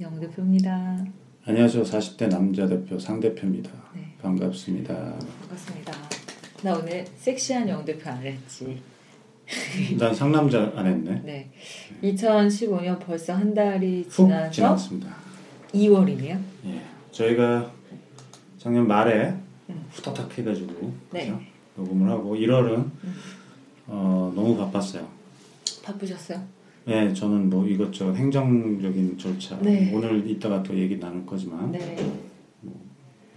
영 대표입니다. 안녕하세요. 40대 남자 대표 상 대표입니다. 네. 반갑습니다. 반갑습니다. 나 오늘 섹시한 영 대표 안 했지. 난 상남자 안 했네. 네. 2015년 벌써 한 달이 훅 지나서 지났습니다. 2월이네요. 예, 저희가 작년 말에 음. 후다닥 해가지고 네. 그죠? 녹음을 하고 1월은 어, 너무 바빴어요. 바쁘셨어요? 예, 저는 뭐 이것저것 행정적인 절차 네. 오늘 이따가 또 얘기 나눌 거지만 네.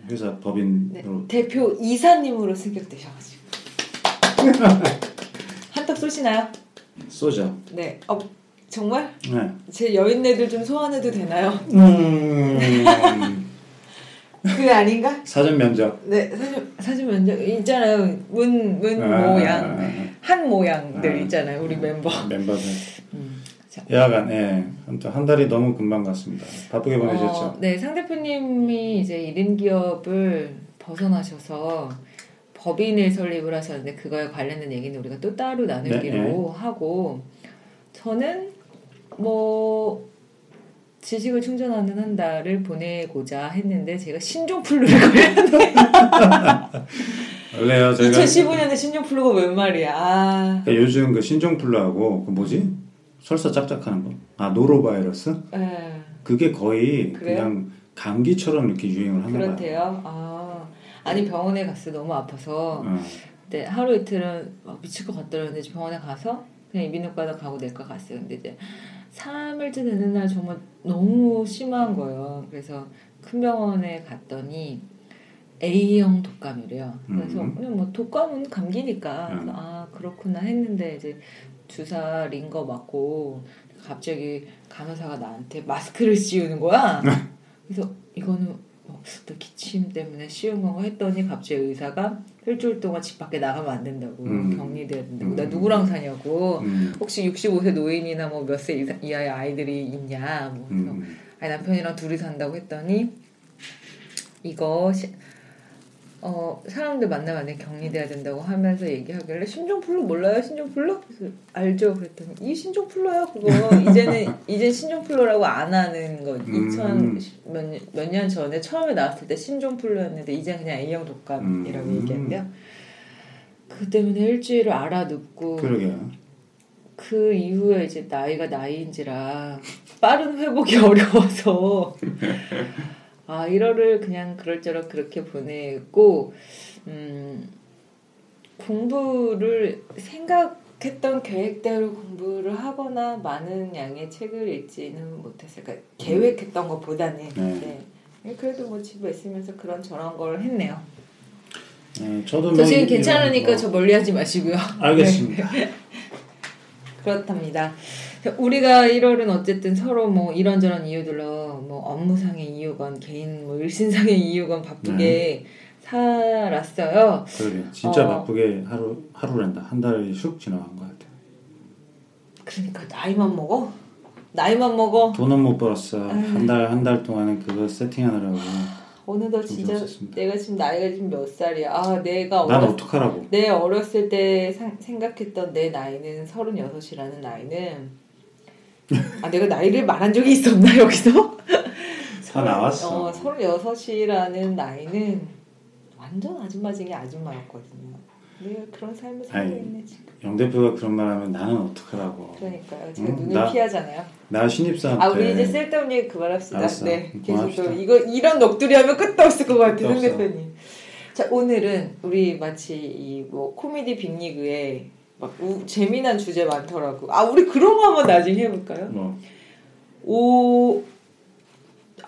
회사 네. 법인으로 대표 이사님으로 승격되셔가지고. 한턱 쏘시나요? 쏘죠. 네. 어, 정말? 네. 제 여인네들 좀 소환해도 되나요? 음, 그게 아닌가? 사전 면접. 네, 사진, 사진 면접 있잖아요. 문, 문 아, 모양. 한 모양들 아. 있잖아요. 우리 멤버. 멤버들. 음. 자, 여하간 예, 아무튼 한 달이 너무 금방 갔습니다. 바쁘게 보내셨죠? 어, 네, 상 대표님이 이제 1인 기업을 벗어나셔서 법인을 설립을 하셨는데 그거에 관련된 얘기는 우리가 또 따로 나누기로 네, 네. 하고 저는 뭐 지식을 충전하는 한 달을 보내고자 했는데 제가 신종플루를 걸렸네요. 원래요 저희가 2015년에 신종플루가 웬 말이야. 아, 그러니까 요즘 그 신종플루하고 그 뭐지 설사 짝짝하는 거, 아 노로바이러스 예. 그게 거의 그래요? 그냥 감기처럼 이렇게 유행을 하는 거예요. 그렇대요. 아, 아니 병원에 갔어 너무 아파서 어, 네, 하루 이틀은 막 미칠 것 같더라는데 병원에 가서 그냥 이비인후과도 가고 내과 갔어요. 근데 이제 3일째 되는 날 정말 너무 심한 거예요. 그래서 큰 병원에 갔더니 A형 독감이래요. 그래서 음. 그냥 뭐 독감은 감기니까 음. 아 그렇구나 했는데 이제 주사 링거 맞고 갑자기 간호사가 나한테 마스크를 씌우는 거야. 그래서 이거는 뭐, 너 기침 때문에 씌운 건가 했더니 갑자기 의사가 일주일 동안 집 밖에 나가면 안 된다고 음. 격리돼야 된다고 음. 나 누구랑 사냐고 음, 혹시 65세 노인이나 뭐 몇 세 이하의 아이들이 있냐 뭐 그래서 음, 아니 남편이랑 둘이 산다고 했더니 이거 시- 어 사람들 만나면 안 돼, 격리돼야 된다고 하면서 얘기하길래 신종플루 몰라요? 신종플루? 그래서 알죠. 그랬더니 이 신종플루요 그거. 이제는 이제 신종플루라고 안 하는 거. 음. 2000몇 년 전에 처음에 나왔을 때 신종플루였는데 이제 그냥 A형 독감이라고 음. 얘기한대요. 그 때문에 일주일을 알아듣고 그러게요. 그 이후에 이제 나이가 나이인지라 빠른 회복이 어려워서 아 1월을 그냥 그럴저럴 그렇게 보내고 음 공부를 생각했던 계획대로 공부를 하거나 많은 양의 책을 읽지는 못했어요. 그러니까 계획했던 것보다는 네. 네. 그래도 뭐 집에 있으면서 그런 저런 걸 했네요. 네, 저도 저뭐 지금 이런 괜찮으니까 거- 저 멀리하지 마시고요. 알겠습니다. 그렇답니다. 우리가 1월은 어쨌든 서로 뭐 이런저런 이유들로 뭐 업무상의 이유건 개인 뭐 일신상의 이유건 바쁘게 살았어요. 그러게 진짜 어. 바쁘게 하루 하루란다 한 달이 슉 지나간 것 같아요. 그러니까 나이만 먹어? 나이만 먹어? 돈은 못 벌었어. 한 달 한 달 동안은 그거 세팅하느라고. 어느덧 진짜 없었습니다. 내가 지금 나이가 지금 몇 살이야? 아 내가 난 어렸, 어떡하라고. 내 어렸을 때 상- 생각했던 내 나이는 36이라는 나이는 아 내가 나이를 말한 적이 있었나 여기서? 다 나왔어. 어, 36이라는 나이는 완전 아줌마 중에 아줌마였거든요. 내가 그런 삶을 살고 있네 지금. 영 대표가 그런 말 하면 나는 어떡하라고. 그러니까요. 제가 응? 눈을 나- 피하잖아요. 나 신입사원 때. 아 우리 이제 쓸데없는 얘기 그만합시다. 알았어. 네. 계속 또. 이거 이런 넋두리 하면 끝도 없을 것 같아 끝도 상 없어. 대표님. 자 오늘은 우리 마치 이 뭐 코미디 빅리그에 막 우- 재미난 주제 많더라고. 아 우리 그런 거 한번 나중에 해볼까요? 뭐 오,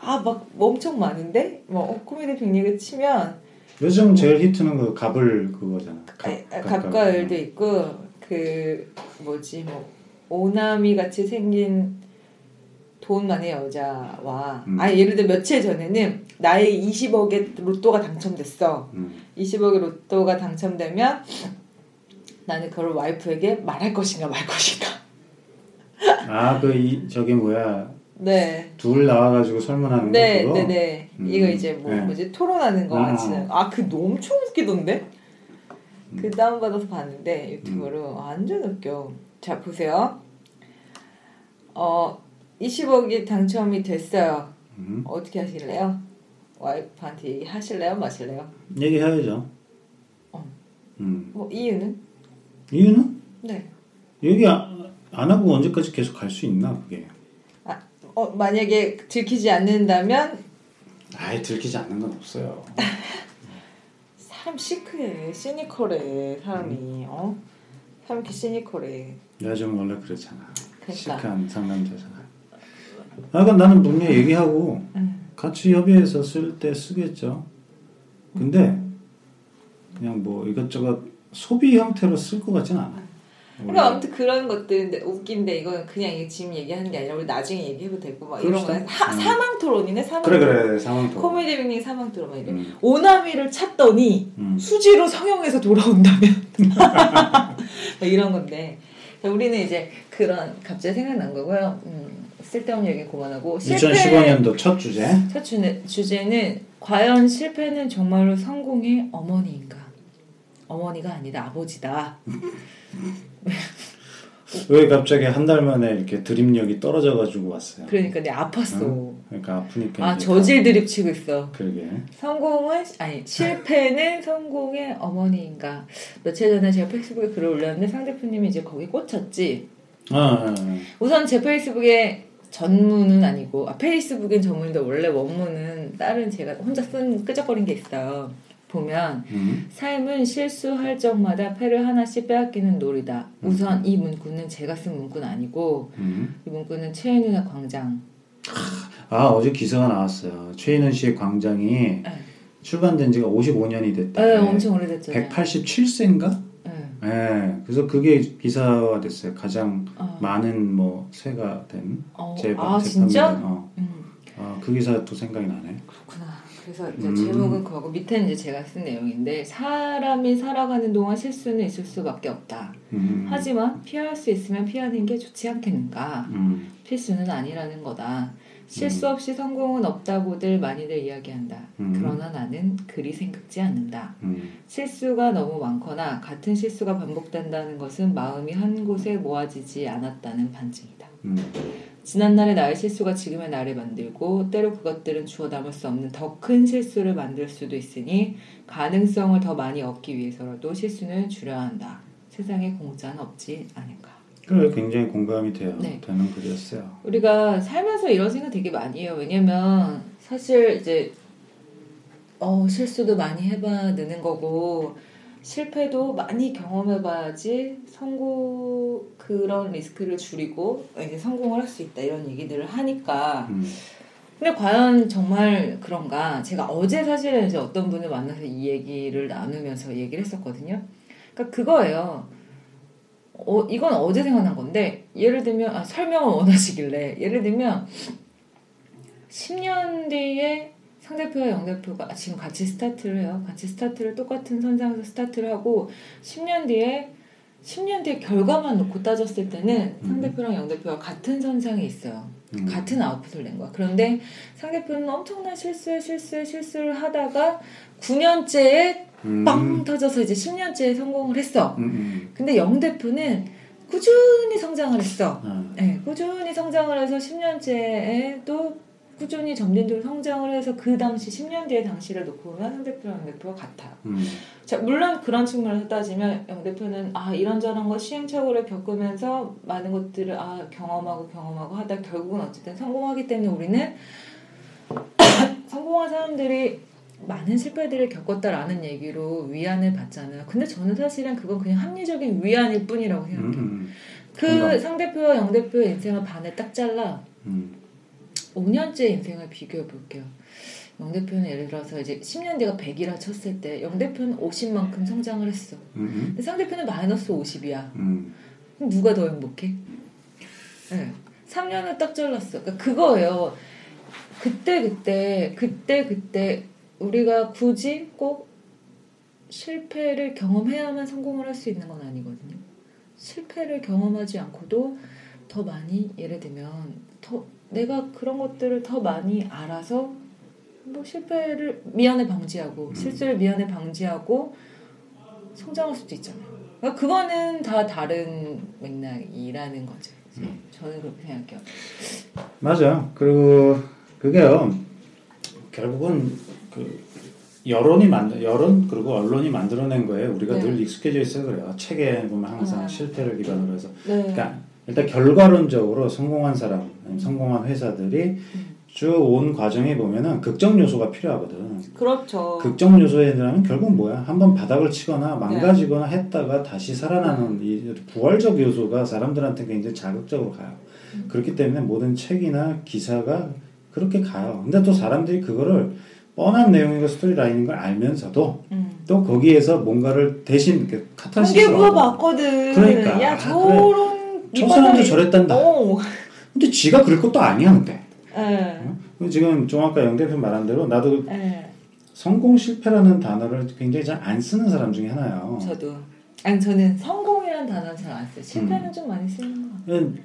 아, 막 엄청 많은데? 뭐, 어, 코미디 빅리그 치면, 요즘 제일 히트는 그 갑을 그거잖아. 아, 아, 갑과 을도 있고, 그, 뭐지, 뭐, 오나미 같이 생긴 돈 많은 여자와 음. 아니 예를 들어 며칠 전에는 나의 20억의 로또가 당첨됐어. 음. 20억의 로또가 당첨되면 나는 그걸 와이프에게 말할 것인가 말 것인가. 아그 이 저기 뭐야 네. 둘 나와가지고 설문하는 네, 거 네. 네. 음. 이거 이제 뭐 네. 뭐지 토론하는 거 아. 같이. 아, 그 너무 엄청 웃기던데. 그 음. 다운 받아서 봤는데 유튜브로 완전 웃겨. 자 보세요. 어 20억이 당첨이 됐어요. 음. 어떻게 하실래요? 와이프한테 얘기하실래요? 마실래요? 얘기해야죠. 어. 음. 뭐 이유는? 이유는 네. 얘기 안, 안 하고 언제까지 계속 갈 수 있나 그게. 어 만약에 들키지 않는다면 아예 들키지 않는 건 없어요. 사람 시크해, 시니컬해 사람이 어? 사람 이렇게 시니컬해. 좀 원래 그랬잖아. 그러니까. 시크한 상남자잖아. 아, 그건 나는 분명히 얘기하고 음. 같이 협의해서 쓸 때 쓰겠죠. 근데 그냥 뭐 이것저것 소비 형태로 쓸 것 같진 않아. 그러니까 아무튼 그런 것들인데 웃긴데 이거는 그냥 지금 얘기하는 게 아니라 우리 나중에 얘기해도 되고 막 이런. 거는 하- 음. 사망 토론이네 사망 그래 토론. 그래 상황도. 코미디 빅링 사망 토론 막 이래. 음. 오나미를 찾더니 음. 수지로 성형해서 돌아온다면 막 이런 건데 우리는 이제 그런 갑자기 생각난 거고요. 음, 쓸데없는 얘기 그만하고 실패 2015년도 첫 주제. 첫 주제, 주제는 과연 실패는 정말로 성공의 어머니인가? 어머니가 아니다 아버지다. 왜 갑자기 한 달 만에 이렇게 드립력이 떨어져가지고 왔어요? 그러니까 내가 아팠어. 그러니까 아프니까. 아 저질 드립 치고 있어. 다- 그러게. 성공은 아니 실패는 성공의 어머니인가? 며칠 전에 제가 페이스북에 글을 올렸는데 상 대표님이 이제 거기 꽂혔지. 아, 아, 아. 우선 제 페이스북에 전문은 아니고 아, 페이스북엔 전문인데 원래 원문은 다른 제가 혼자 쓴 끄적거린 게 있어요. 보면 음. 삶은 실수할 적마다 패를 하나씩 빼앗기는 놀이다. 우선 이 문구는 제가 쓴 문구는 아니고 음. 이 문구는 최인훈의 광장. 아 어제 기사가 나왔어요. 최인은 씨의 광장이 네. 출간된 지가 55년이 됐다. 네, 엄청 오래됐잖아요. 187세인가? 네. 네. 그래서 그게 기사화 됐어요. 가장 어. 많은 뭐 세가 된 어, 재판 아 진짜? 재판된, 어. 음, 아, 그 기사 또 생각이 나네. 그렇구나. 그래서 이제 음. 제목은 그거고 밑에는 이제 제가 쓴 내용인데 사람이 살아가는 동안 실수는 있을 수밖에 없다. 음. 하지만 피할 수 있으면 피하는 게 좋지 않겠는가? 음. 필수는 아니라는 거다. 실수 없이 성공은 없다고들 많이들 이야기한다. 음. 그러나 나는 그리 생각지 않는다. 음. 실수가 너무 많거나 같은 실수가 반복된다는 것은 마음이 한 곳에 모아지지 않았다는 반증이다. 음. 지난날의 나의 실수가 지금의 나를 만들고 때로 그것들은 주워 담을 수 없는 더 큰 실수를 만들 수도 있으니 가능성을 더 많이 얻기 위해서라도 실수는 줄여야 한다. 세상에 공짜는 없지 않을까. 그래 굉장히 공감이 돼요. 네. 되는 글이었어요. 우리가 살면서 이런 생각 되게 많이 해요. 왜냐면 사실 이제 어, 실수도 많이 해봐야 느는 거고 실패도 많이 경험해봐야지 성공 그런 리스크를 줄이고 이제 성공을 할 수 있다 이런 얘기들을 하니까 음. 근데 과연 정말 그런가? 제가 어제 사실은 이제 어떤 분을 만나서 이 얘기를 나누면서 얘기를 했었거든요. 그러니까 그거예요. 어, 이건 어제 생각난 건데, 예를 들면, 아, 설명을 원하시길래, 예를 들면, 10년 뒤에 상대표와 영대표가 아, 지금 같이 스타트를 해요. 같이 스타트를 똑같은 선상에서 스타트를 하고, 10년 뒤에, 10년 뒤에 결과만 놓고 따졌을 때는 상대표랑 영대표가 같은 선상에 있어요. 음. 같은 아웃풋을 낸 거야. 그런데 상대편은 엄청난 실수에 실수에 실수를 하다가 9년째에 음. 빵 터져서 이제 10년째에 성공을 했어. 음. 음. 근데 영 대표는 꾸준히 성장을 했어. 아. 네, 꾸준히 성장을 해서 10년째에 또 꾸준히 점진적으로 성장을 해서 그 당시 10년 뒤의 당시를 놓고 보면 상 대표랑 영 대표가 같아요. 음. 자, 물론 그런 측면에서 따지면 영 대표는 아 이런저런 거 시행착오를 겪으면서 많은 것들을 아 경험하고 경험하고 하다 결국은 어쨌든 성공하기 때문에 우리는 성공한 사람들이 많은 실패들을 겪었다라는 얘기로 위안을 받잖아요. 근데 저는 사실은 그건 그냥 합리적인 위안일 뿐이라고 음. 생각해요. 음. 그. 상대표와 영대표의 인생을 반에 딱 잘라 음. 5년째 인생을 비교해 볼게요. 영 대표는 예를 들어서 이제 10년 뒤가 100이라 쳤을 때 영 대표는 50만큼 성장을 했어. 음. 근데 상대편은 마이너스 50이야. 음. 그럼 누가 더 행복해? 네. 3년을 딱 잘랐어. 그러니까 그거예요. 그때 그때 그때 그때 우리가 굳이 꼭 실패를 경험해야만 성공을 할 수 있는 건 아니거든요. 실패를 경험하지 않고도 더 많이 예를 들면 더 내가 그런 것들을 더 많이 알아서 뭐 실패를 미연에 방지하고 실수를 미연에 방지하고 성장할 수도 있잖아요. 그러니까 그거는 다 다른 맥락이라는 거죠. 저는 그렇게 생각해요. 맞아. 그리고 그게요. 결국은 그 여론이 만들 여론 그리고 언론이 만들어낸 거예요. 우리가 네. 늘 익숙해져 있어 그래요. 책에 보면 항상 아. 실패를 기반으로 해서. 네. 그러니까 일단 결과론적으로 성공한 사람, 성공한 회사들이 음. 쭉온 과정에 보면은 극적 요소가 필요하거든. 그렇죠. 극적 요소에 들어가면 결국 뭐야? 한번 바닥을 네. 치거나 망가지거나 했다가 다시 살아나는 이 부활적 요소가 사람들한테 굉장히 자극적으로 가요. 음. 그렇기 때문에 모든 책이나 기사가 그렇게 가요. 근데 또 사람들이 그거를 뻔한 내용이고 스토리 라인인 걸 알면서도 음. 또 거기에서 뭔가를 대신 카타르시스 통계부가 봤거든. 그러니까. 야 아, 저런 저 사람도 저랬단다. 어. 근데 지가 그럴 것도 아니야 근데 예. 지금 좀 아까 영 대표 말한 대로 나도 예. 성공 실패라는 단어를 굉장히 잘 안 쓰는 사람 중에 하나요. 저도. 아니 저는 성공이라는 단어는 잘 안 써요. 실패는 음. 좀 많이 쓰는 것 같아요. 음,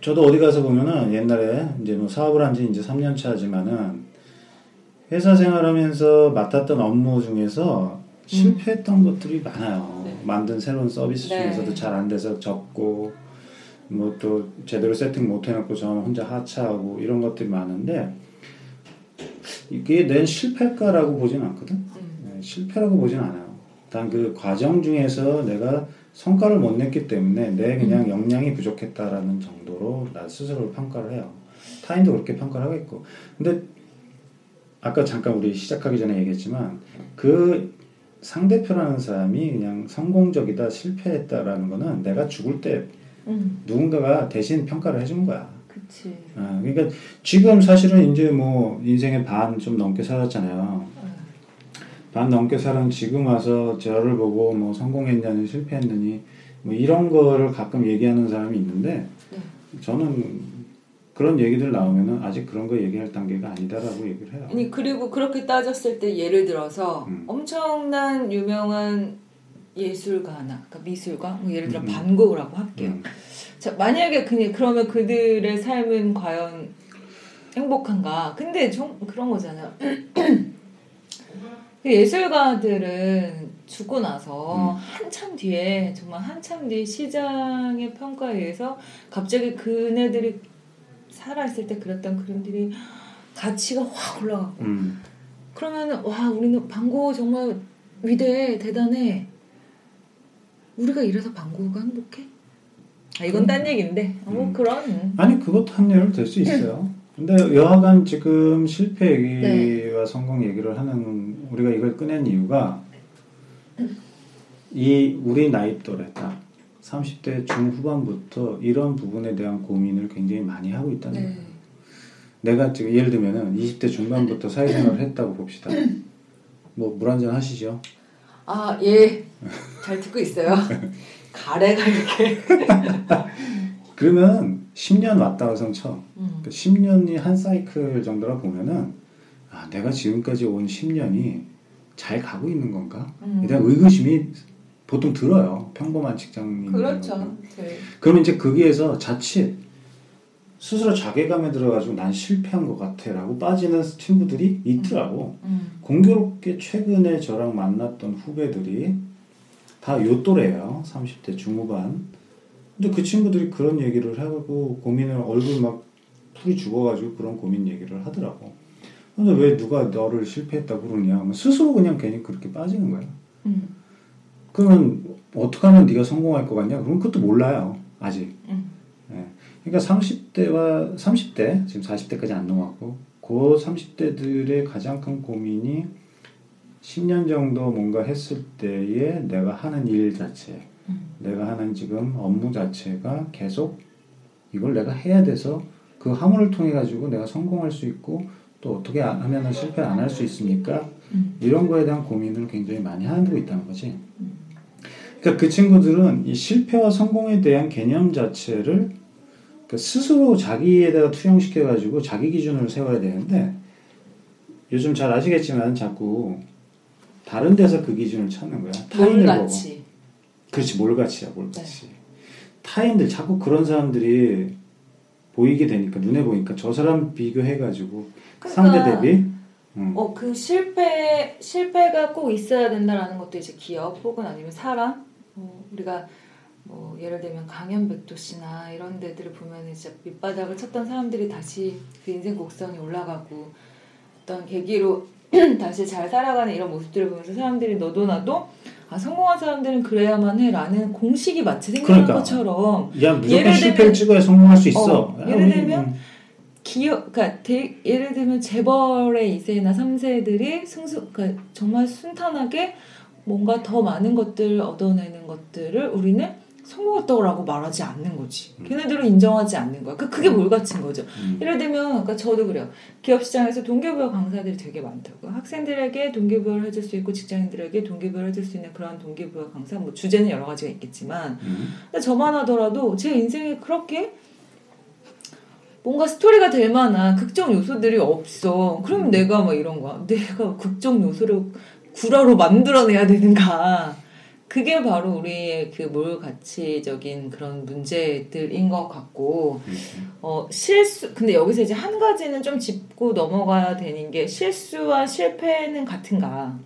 저도 어디 가서 보면은 옛날에 이제 뭐 사업을 한 지 이제 3년 차지만은 회사 생활하면서 맡았던 업무 중에서 실패했던 것들이 많아요. 네. 만든 새로운 서비스 네. 중에서도 잘안 돼서 접고 뭐 또 제대로 세팅 못 해놓고 저 혼자 하차하고 이런 것들이 많은데 이게 낸 실패일까라고 보진 않거든. 음. 네, 실패라고 보진 않아요. 단 그 과정 중에서 내가 성과를 못 냈기 때문에 내 그냥 음. 역량이 부족했다라는 정도로 나 스스로를 평가를 해요. 타인도 그렇게 평가를 하겠고. 근데 아까 잠깐 우리 시작하기 전에 얘기했지만 그 상대표라는 사람이 그냥 성공적이다 실패했다라는 거는 내가 죽을 때 음. 누군가가 대신 평가를 해준 거야. 그치. 아, 그러니까 지금 사실은 이제 뭐 인생의 반 좀 넘게 살았잖아요. 반 넘게 살은 지금 와서 저를 보고 뭐 성공했냐니 실패했느니 뭐 이런 거를 가끔 얘기하는 사람이 있는데 네. 저는 그런 얘기들 나오면은 아직 그런 거 얘기할 단계가 아니다라고 얘기를 해요. 아니 그리고 그렇게 따졌을 때 예를 들어서 음. 엄청난 유명한 예술가나 그러니까 미술가 뭐 예를 들어 음. 반고흐라고 할게요. 음, 자 만약에 그 그러면 그들의 삶은 과연 행복한가? 근데 좀 그런 거잖아요. 그 예술가들은 죽고 나서 음. 한참 뒤에 정말 한참 뒤에 시장의 평가에 의해서 갑자기 그네들이 살아있을 때 그렸던 그림들이 가치가 확 올라가고 음, 그러면 와 우리는 반고 정말 위대해 대단해 우리가 이래서 반고가 행복해? 아 이건 딴 얘기인데 뭐 음. 그런 아니 그것도 한 예로 될 수 있어요. 근데 여하간 지금 실패 얘기와 네. 성공 얘기를 하는 우리가 이걸 꺼낸 이유가 이 우리 나이 또래 딱 30대 중후반부터 이런 부분에 대한 고민을 굉장히 많이 하고 있다는 거예요. 네. 내가 지금 예를 들면은 20대 중반부터 사회생활을 했다고 봅시다. 뭐 물 한잔 하시죠. 아, 예. 잘 듣고 있어요. 가래가 이렇게. 그러면 10년 왔다 가서 쳐. 음. 그 10년이 한 사이클 정도라 보면은 아 내가 지금까지 온 10년이 잘 가고 있는 건가? 음. 에 대한 의구심이 보통 들어요. 평범한 직장인. 그렇죠. 네. 그러면 이제 거기에서 자칫 스스로 자괴감에 들어가지고 난 실패한 것 같아라고 빠지는 친구들이 있더라고. 음. 공교롭게 최근에 저랑 만났던 후배들이 다 요 또래예요. 30대 중후반. 근데 그 친구들이 그런 얘기를 하고 고민을 얼굴 막 풀이 죽어가지고 그런 고민 얘기를 하더라고. 근데 왜 누가 너를 실패했다고 그러냐? 스스로 그냥 괜히 그렇게 빠지는 거야. 음. 그러면 어떻게 하면 네가 성공할 것 같냐? 그럼 그것도 몰라요. 아직. 음. 예. 그러니까 30 대와 30대 지금 40대까지 안 넘어갔고 그 30대들의 가장 큰 고민이 10년 정도 뭔가 했을 때에 내가 하는 일 자체, 음. 내가 하는 지금 업무 자체가 계속 이걸 내가 해야 돼서 그 함을 통해 가지고 내가 성공할 수 있고 또 어떻게 하면은 실패 안 할 수 있습니까? 음. 이런 거에 대한 고민을 굉장히 많이 하고 있다는 거지. 그러니까 그 친구들은 이 실패와 성공에 대한 개념 자체를 그 스스로 자기에다가 투영시켜가지고 자기 기준을 세워야 되는데 요즘 잘 아시겠지만 자꾸 다른 데서 그 기준을 찾는 거야. 타인을. 몰같이. 그렇지 몰같이야 몰같이. 타인들 자꾸 그런 사람들이 보이게 되니까 눈에 보니까 저 사람 비교해가지고 그러니까 상대 대비 음. 어, 그 실패, 실패가 꼭 있어야 된다라는 것도 이제 기업 혹은 아니면 사람, 어, 우리가 뭐 예를 들면 강연백도 씨나 이런 데들을 보면 진짜 밑바닥을 쳤던 사람들이 다시 그 인생 곡선이 올라가고 어떤 계기로 다시 잘 살아가는 이런 모습들을 보면서 사람들이 너도 나도 아 성공한 사람들은 그래야만 해라는 공식이 마치 생기는 그러니까. 것처럼 야 무조건 예를 실패를 들면- 찍어야 성공할 수 있어. 어, 야, 예를 우리, 들면 음. 기업, 그러니까 대- 예를 들면 재벌의 2세나 3세들이 승수, 그러니까 정말 순탄하게 뭔가 더 많은 것들을 얻어내는 것들을 우리는 성공했다고 말하지 않는 거지. 음. 걔네들은 인정하지 않는 거야. 그 그게 뭘 같은 거죠. 음. 예를 들면, 그러니까 저도 그래요. 기업 시장에서 동기부여 강사들이 되게 많다고요. 학생들에게 동기부여를 해줄 수 있고 직장인들에게 동기부여를 해줄 수 있는 그런 동기부여 강사, 뭐 주제는 여러 가지가 있겠지만, 음. 근데 저만 하더라도 제 인생에 그렇게 뭔가 스토리가 될 만한 극적 요소들이 없어. 그러면 내가 막 이런 거야. 내가 극적 요소를 구라로 만들어내야 되는가. 그게 바로 우리의 그 몰가치적인 그런 문제들인 것 같고, 음. 어, 실수, 근데 여기서 이제 한 가지는 좀 짚고 넘어가야 되는 게 실수와 실패는 같은가.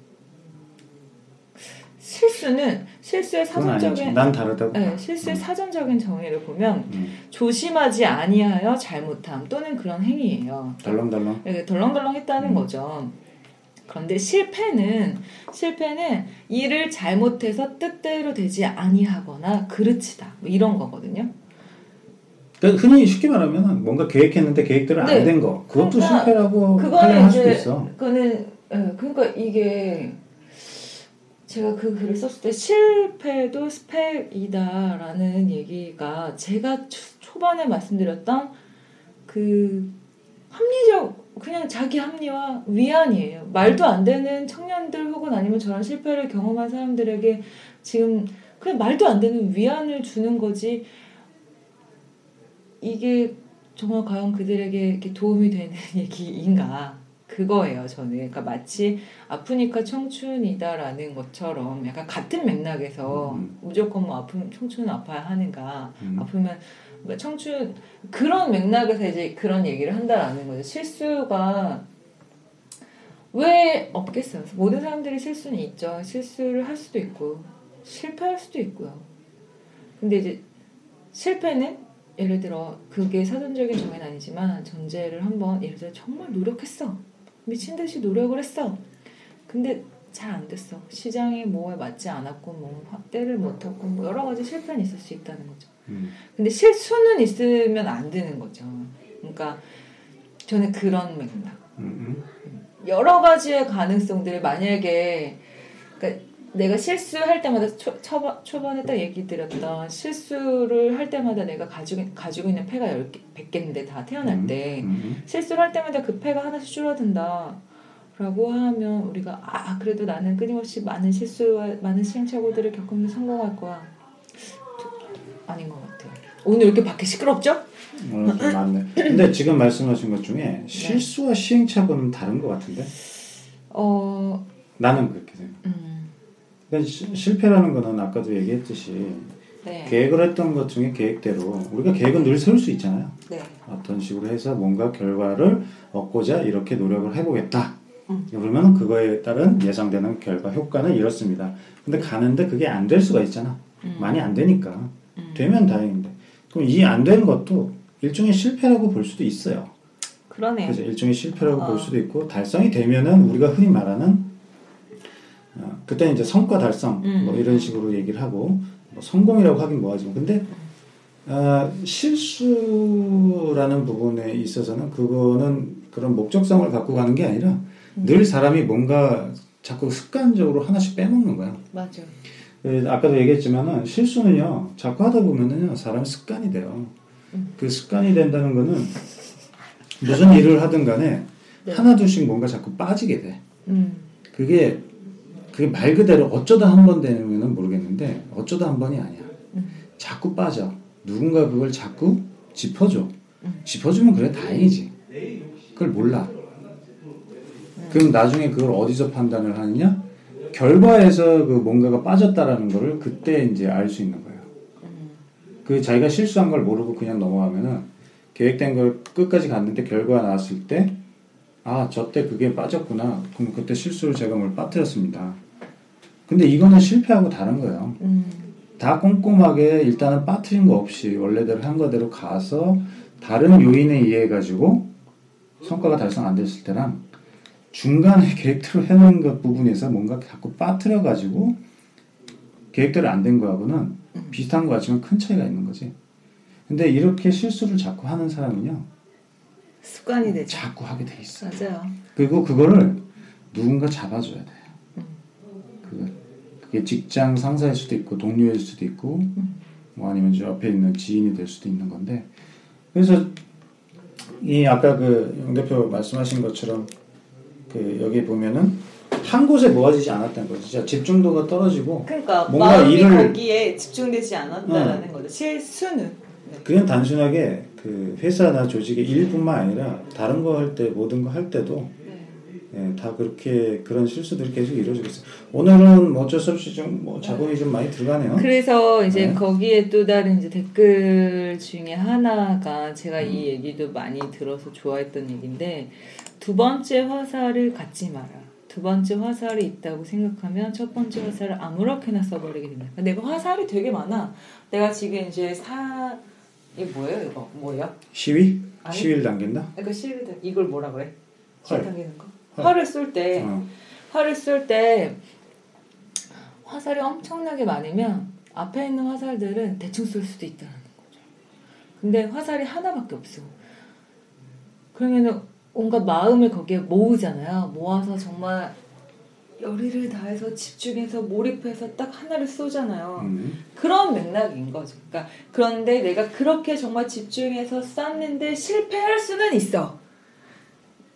실수는 실수의. 사전적인 난 다르다고. 네, 실수의 사전적인 정의를 보면 음. 조심하지 아니하여 잘못함 또는 그런 행위예요. 덜렁덜렁. 이렇게 덜렁덜렁했다는 음. 거죠. 그런데 실패는 실패는 일을 잘못해서 뜻대로 되지 아니하거나 그르치다 뭐 이런 거거든요. 그러니까 흔히 쉽게 말하면 뭔가 계획했는데 계획대로 네. 안된 거. 그것도 그러니까 실패라고 그거는 할 수도 있어. 그거는 예, 그러니까 이게 제가 그 글을 썼을 때 실패도 스펙이다라는 얘기가 제가 초- 초반에 말씀드렸던 그 합리적 그냥 자기 합리화 위안이에요. 말도 안 되는 청년들 혹은 아니면 저런 실패를 경험한 사람들에게 지금 그냥 말도 안 되는 위안을 주는 거지. 이게 정말 과연 그들에게 도움이 되는 얘기인가? 그거예요, 저는. 그러니까 마치 아프니까 청춘이다라는 것처럼 약간 같은 맥락에서 음. 무조건 뭐 아프면 청춘은 아파야 하는가? 음. 아프면 뭐 청춘 그런 맥락에서 이제 그런 얘기를 한다라는 거죠. 실수가 왜 없겠어요? 모든 사람들이 실수는 있죠. 실수를 할 수도 있고 실패할 수도 있고요. 근데 이제 실패는 예를 들어 그게 사전적인 정의는 아니지만 전제를 한번 예를 들어 정말 노력했어. 미친 듯이 노력을 했어. 근데 잘 안 됐어. 시장이 뭐에 맞지 않았고 뭐 확대를 못했고 뭐 여러 가지 실패는 있을 수 있다는 거죠. 음. 근데 실수는 있으면 안 되는 거죠. 그러니까 저는 그런 맥락. 음, 여러 가지의 가능성들을 만약에 그러니까 내가 실수할 때마다 초, 초반, 초반에 딱 얘기 드렸던 실수를 할 때마다 내가 가지고, 가지고 있는 패가 10개, 100개인데 다 태어날 음. 때 음. 실수를 할 때마다 그 패가 하나씩 줄어든다. 라고 하면 우리가 아 그래도 나는 끊임없이 많은 실수와 많은 시행착오들을 겪으면서 성공할 거야 아닌 것 같아요 오늘 이렇게 밖에 시끄럽죠? 오늘 좀 많네. 근데 지금 말씀하신 것 중에 실수와 시행착오는 다른 것 같은데 어 나는 그렇게 생각. 음, 그러니까 시- 실패라는 거는 아까도 얘기했듯이 네. 계획을 했던 것 중에 계획대로 우리가 계획은 늘 세울 수 있잖아요. 네. 어떤 식으로 해서 뭔가 결과를 얻고자 이렇게 노력을 해보겠다. 음. 그러면 그거에 따른 예상되는 결과 효과는 이렇습니다. 근데 가는데 그게 안 될 수가 있잖아. 음. 많이 안 되니까 음. 되면 다행인데 그럼 이안 되는 것도 일종의 실패라고 볼 수도 있어요. 그러네요 그래서 일종의 실패라고 어. 볼 수도 있고 달성이 되면은 우리가 흔히 말하는 어, 그때 이제 성과 달성 음. 뭐 이런 식으로 얘기를 하고 뭐 성공이라고 하긴 뭐하지만 근데 어, 실수라는 부분에 있어서는 그거는 그런 목적성을 갖고 가는 게 아니라 음. 늘 사람이 뭔가 자꾸 습관적으로 하나씩 빼먹는 거야. 맞아 그 아까도 얘기했지만은 실수는요 자꾸 하다 보면은요 사람 습관이 돼요. 음. 그 습관이 된다는 거는 무슨 일을 하든 간에 네. 하나 둘씩 뭔가 자꾸 빠지게 돼. 음. 그게 그게 말 그대로 어쩌다 한 번 되면은 모르겠는데 어쩌다 한 번이 아니야. 음. 자꾸 빠져. 누군가 그걸 자꾸 짚어줘. 음. 짚어주면 그래 다행이지. 그걸 몰라. 그럼 나중에 그걸 어디서 판단을 하느냐? 결과에서 그 뭔가가 빠졌다라는 거를 그때 이제 알 수 있는 거예요. 그 자기가 실수한 걸 모르고 그냥 넘어가면은 계획된 걸 끝까지 갔는데 결과가 나왔을 때 아, 저 때 그게 빠졌구나. 그럼 그때 실수를 제가 뭘 빠뜨렸습니다. 근데 이거는 실패하고 다른 거예요. 음. 다 꼼꼼하게 일단은 빠뜨린 거 없이 원래대로 한 거대로 가서 다른 요인에 의해 가지고 성과가 달성 안 됐을 때랑 중간에 계획대로 해놓은 것 부분에서 뭔가 자꾸 빠뜨려 가지고 계획대로 안 된 거하고는 비슷한 것 같지만 큰 차이가 있는 거지. 근데 이렇게 실수를 자꾸 하는 사람은요, 습관이 되죠. 자꾸 하게 돼 있어. 맞아요. 그리고 그거를 누군가 잡아줘야 돼. 그 그게 직장 상사일 수도 있고 동료일 수도 있고 뭐 아니면 저 옆에 있는 지인이 될 수도 있는 건데 그래서 이 아까 그 영 대표 말씀하신 것처럼 그 여기 보면은 한 곳에 모아지지 않았다는 거죠. 진짜 집중도가 떨어지고 그러니까 뭔가 마음이 일을- 거기에 집중되지 않았다라는 거죠. 실수는. 네. 그냥 단순하게 그 회사나 조직의 일뿐만 아니라 다른 거 할 때 모든 거 할 때도 예, 다 그렇게 그런 실수들이 계속 이루어지고 있어요. 오늘은 뭐 어쩔 수 없이 좀 뭐 자본이 좀 많이 들어가네요. 그래서 이제 네. 거기에 또 다른 이제 댓글 중에 하나가 제가 음. 이 얘기도 많이 들어서 좋아했던 얘기인데 두 번째 화살을 갖지 마라. 두 번째 화살이 있다고 생각하면 첫 번째 화살을 아무렇게나 써버리게 된다. 내가 화살이 되게 많아. 내가 지금 이제 사 이게 뭐예요 이거 뭐예요? 시위? 아니. 시위를 당긴다? 이거 실드 이걸 뭐라 그래? 활. 실 당기는 거? 활. 활을 쏠때 어. 활을 쏠때 화살이 엄청나게 많으면 앞에 있는 화살들은 대충 쏠 수도 있다는 거죠. 근데 화살이 하나밖에 없어. 그러면은 온갖 마음을 거기에 모으잖아요. 모아서 정말 열의를 다해서 집중해서 몰입해서 딱 하나를 쏘잖아요. 음. 그런 맥락인 거죠. 그러니까 그런데 내가 그렇게 정말 집중해서 쐈는데 실패할 수는 있어.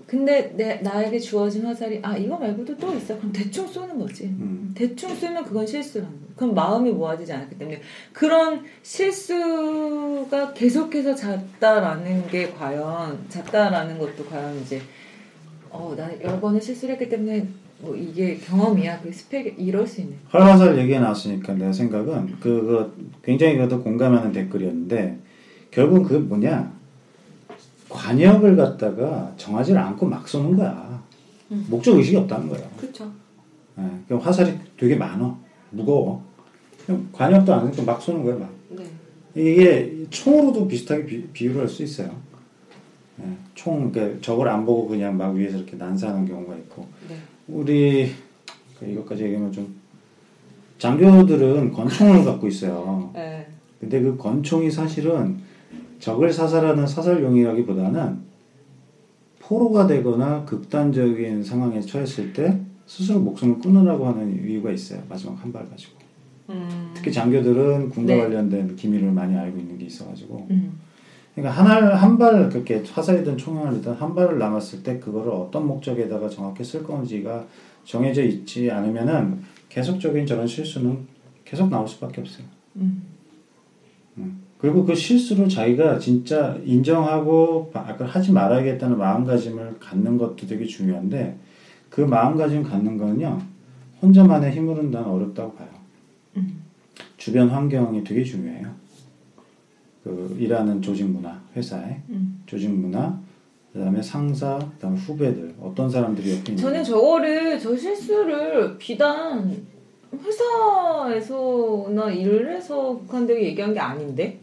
근데 내 나에게 주어진 화살이 아 이거 말고도 또 있어. 그럼 대충 쏘는 거지. 음. 대충 쏘면 그건 실수라는 거예요. 그럼 마음이 모아지지 않았기 때문에 그런 실수가 계속해서 잦다라는 게 과연 잦다라는 것도 과연 이제 어 나는 여러 번을 실수를 했기 때문에 뭐 이게 경험이야 그 스펙 이럴 수 있는 활화살 얘기가 나왔으니까 내 생각은 그거 굉장히 그것도 공감하는 댓글이었는데 결국 그게 뭐냐 관역을 갖다가 정하지 않고 막 쏘는 거야. 음. 목적 의식이 없다는 거예요. 그렇죠. 예, 그럼 화살이 되게 많어, 무거워. 그럼 관역도 안 해도 막 쏘는 거야 막. 네. 이게 총으로도 비슷하게 비, 비유를 할 수 있어요. 예, 총, 그러니까 저걸 안 보고 그냥 막 위에서 이렇게 난사하는 경우가 있고. 네. 우리, 그 이것까지 얘기하면 좀, 장교들은 권총을 갖고 있어요. 네. 근데 그 권총이 사실은 적을 사살하는 사살용이라기보다는 포로가 되거나 극단적인 상황에 처했을 때 스스로 목숨을 끊으라고 하는 이유가 있어요. 마지막 한 발 가지고. 음. 특히 장교들은 군과 네. 관련된 기밀을 많이 알고 있는 게 있어가지고 음. 그러니까 한발 그렇게 화살이든 총알이든 한 발을 남았을 때 그거를 어떤 목적에다가 정확히 쓸 건지가 정해져 있지 않으면은 계속적인 저런 실수는 계속 나올 수밖에 없어요. 음. 그리고 그 실수를 자기가 진짜 인정하고 아까 하지 말아야겠다는 마음가짐을 갖는 것도 되게 중요한데 그 마음가짐 갖는 거는요 혼자만의 힘으로는 난 어렵다고 봐요. 음. 주변 환경이 되게 중요해요. 그 일하는 조직 문화, 회사의 음. 조직 문화, 그다음에 상사, 그다음에 후배들 어떤 사람들이 옆에 있는 저는 저거를 저 실수를 비단 회사에서나 일을 해서 북한 되게 얘기한 게 아닌데.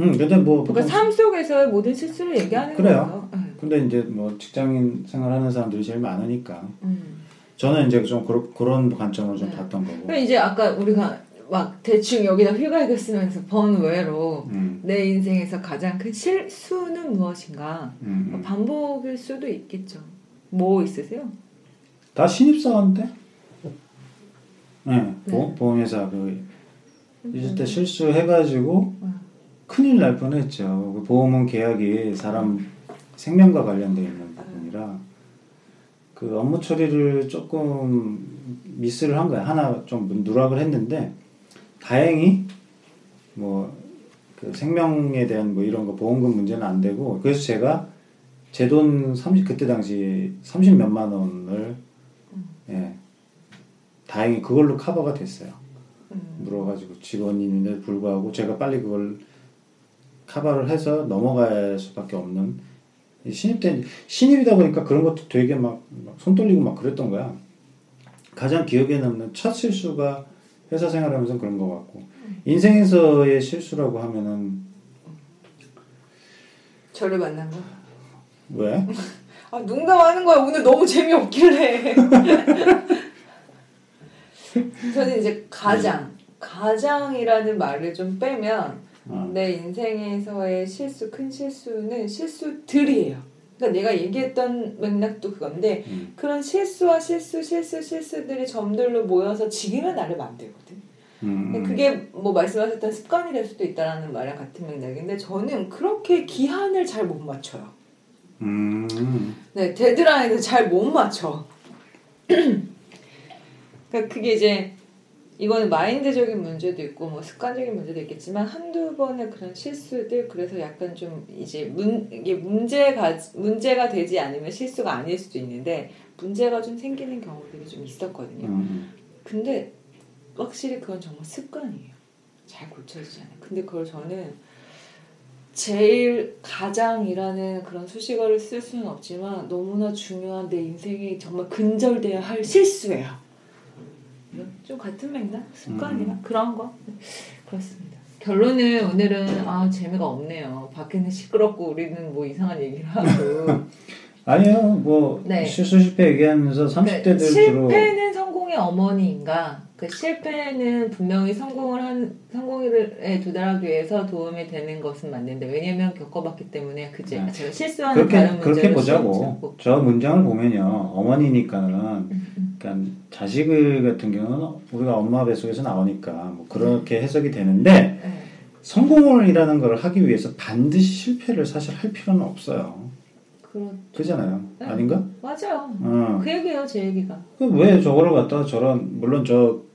음, 근데 뭐 그러니까 삶 속에서의 모든 실수를 얘기하는 그래요. 거예요. 네. 근데 이제 뭐 직장인 생활하는 사람들이 제일 많으니까 음. 저는 이제 좀 그러, 그런 관점으로 좀 네. 봤던 거고. 그럼 이제 아까 우리가 막 대충 여기다 휘갈겨 쓰면서 번외로 음, 내 인생에서 가장 큰 실수는 무엇인가? 음, 음. 반복일 수도 있겠죠. 뭐 있으세요? 다 신입사원인데? 네, 네. 보험, 보험회사 그 있을 때 실수해가지고 음. 큰일 날 뻔했죠. 그 보험은 계약이 사람 생명과 관련돼 있는 부분이라 그 업무 처리를 조금 미스를 한 거야. 하나 좀 누락을 했는데 다행히 뭐 그 생명에 대한 뭐 이런 거 보험금 문제는 안 되고 그래서 제가 제 돈 30 그때 당시 30 몇만 원을 예 다행히 그걸로 커버가 됐어요. 물어가지고 직원인데 불구하고 제가 빨리 그걸 커버를 해서 넘어갈 수밖에 없는 이 신입 때 신입이다 보니까 그런 것도 되게 막손 떨리고 막 그랬던 거야. 가장 기억에 남는 첫 실수가 회사 생활하면서 그런 것 같고 인생에서의 실수라고 하면은 저를 만난 거. 왜? 아 농담하는 거야. 오늘 너무 재미없길래. 저는 이제 가장 가장이라는 말을 좀 빼면 어. 내 인생에서의 실수 큰 실수는 실수들이에요. 그러니까 내가 얘기했던 맥락도 그건데 음. 그런 실수와 실수 실수 실수들이 점들로 모여서 지금의 나를 만들거든. 음, 음. 그게 뭐 말씀하셨던 습관이 될 수도 있다라는 말이랑 같은 맥락인데 저는 그렇게 기한을 잘 못 맞춰요. 음, 네, 데드라인을 잘 못 맞춰. 그러니까 그게 이제 이거는 마인드적인 문제도 있고 뭐 습관적인 문제도 있겠지만 한두 번의 그런 실수들 그래서 약간 좀 이제 문 이게 문제가 문제가 되지 않으면 실수가 아닐 수도 있는데 문제가 좀 생기는 경우들이 좀 있었거든요. 음, 근데 확실히 그건 정말 습관이에요. 잘 고쳐지지 않아요. 근데 그걸 저는 제일 가장이라는 그런 수식어를 쓸 수는 없지만 너무나 중요한 내 인생에 정말 근절돼야 할 실수예요. 좀 같은 맥락? 습관이나 음. 그런 거? 그렇습니다. 결론은 오늘은 아 재미가 없네요. 밖에는 시끄럽고 우리는 뭐 이상한 얘기를 하고 아니요, 뭐 네. 실수 실패 얘기하면서 30대들 주로 실패는 성공의 어머니인가? 그 실패는 분명히 성공을 한 성공에 도달하기 위해서 도움이 되는 것은 맞는데 왜냐면 겪어봤기 때문에 그제 네. 제가 실수하는 그렇게 다른 그렇게 문제를 보자고. 저 문장을 보면요, 어머니니까는 음, 그러니까 자식을 같은 경우는 우리가 엄마 뱃속에서 나오니까 뭐 그렇게 해석이 되는데 네. 성공을이라는 걸 하기 위해서 반드시 실패를 사실 할 필요는 없어요. 그렇 그잖아요. 네. 아닌가? 맞아요. 어. 그 얘기예요 제 얘기가. 그왜 저거를 갖다가 저런 물론 저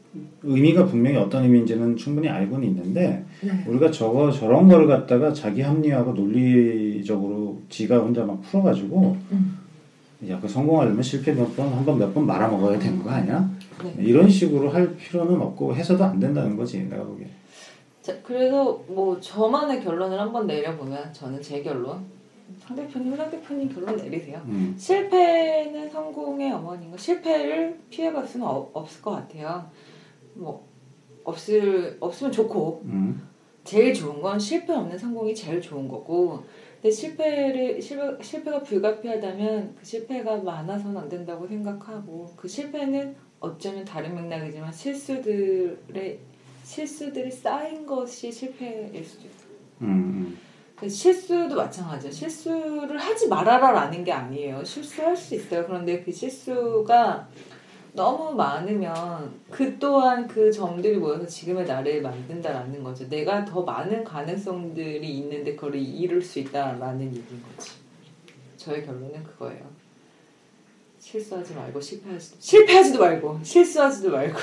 의미가 분명히 어떤 의미인지는 충분히 알고는 있는데 네. 우리가 저거 저런 거를 갖다가 자기 합리화하고 논리적으로 지가 혼자 막 풀어가지고 음. 야그 성공하려면 실패 몇 번 한 번 몇 번 말아먹어야 되는 거 아니야? 네. 이런 식으로 할 필요는 없고 해서도 안 된다는 거지 내가 보기에. 자, 그래서 뭐 저만의 결론을 한번 내려보면 저는 제 결론 상대편님 상대편님 결론 내리세요. 음. 실패는 성공의 어머니인가? 실패를 피해갈 수는 없, 없을 것 같아요. 뭐 없을 없으면 좋고 음. 제일 좋은 건 실패 없는 성공이 제일 좋은 거고. 근데 실패를 실패, 실패가 불가피하다면 그 실패가 많아서는 안 된다고 생각하고 그 실패는 어쩌면 다른 맥락이지만 실수들의 실수들이 쌓인 것이 실패일 수도 있어요. 음. 그 실수도 마찬가지예요. 실수를 하지 말아라라는 게 아니에요. 실수할 수 있어요. 그런데 그 실수가 너무 많으면 그 또한 그 점들이 모여서 지금의 나를 만든다라는 거죠. 내가 더 많은 가능성들이 있는데 그걸 이룰 수 있다라는 얘기인 거지. 저의 결론은 그거예요. 실수하지 말고 실패하지도 실패하지도 말고 실수하지도 말고.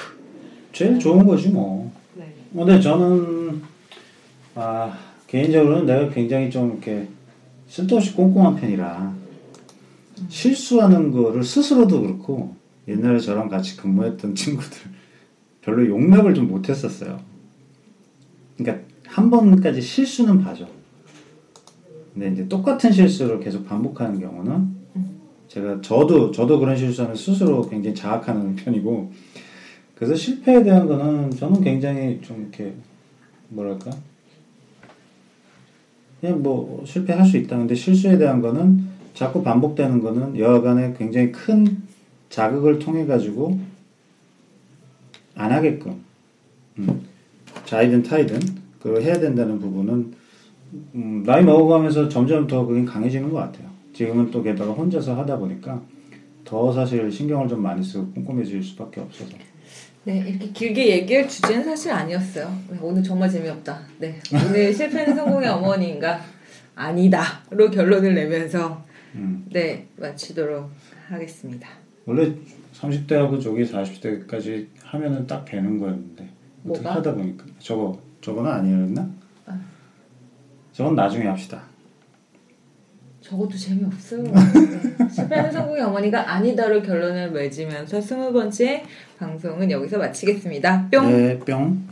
제일 좋은 거지 뭐. 네. 근데 저는 아 개인적으로는 내가 굉장히 좀 이렇게 쓸데없이 꼼꼼한 편이라 실수하는 거를 스스로도 그렇고 옛날에 저랑 같이 근무했던 친구들 별로 용납을 좀 못했었어요. 그러니까 한 번까지 실수는 봐줘. 근데 이제 똑같은 실수를 계속 반복하는 경우는 제가 저도 저도 그런 실수하면 스스로 굉장히 자학하는 편이고 그래서 실패에 대한 거는 저는 굉장히 좀 이렇게 뭐랄까 그냥 뭐 실패할 수 있다. 근데 실수에 대한 거는 자꾸 반복되는 거는 여하간에 굉장히 큰 자극을 통해 가지고 안 하게끔 음, 자이든 타이든 그걸 해야 된다는 부분은 음, 나이 먹어가면서 점점 더 그게 강해지는 것 같아요. 지금은 또 게다가 혼자서 하다 보니까 더 사실 신경을 좀 많이 쓰고 꼼꼼해질 수밖에 없어서. 네, 이렇게 길게 얘기할 주제는 사실 아니었어요. 네, 오늘 정말 재미없다. 네, 오늘 실패는 성공의 어머니인가? 아니다로 결론을 내면서 음. 네 마치도록 하겠습니다. 원래 30대하고 저기 40대까지 하면은 딱 되는 거였는데 어떻게 뭐가? 하다 보니까 저거 저거는 아니었나? 저건 나중에 합시다. 저것도 재미없어요. 네. 실패하는 성공의 어머니가 아니다로 결론을 맺으면서 스무 번째 방송은 여기서 마치겠습니다. 뿅! 네, 뿅.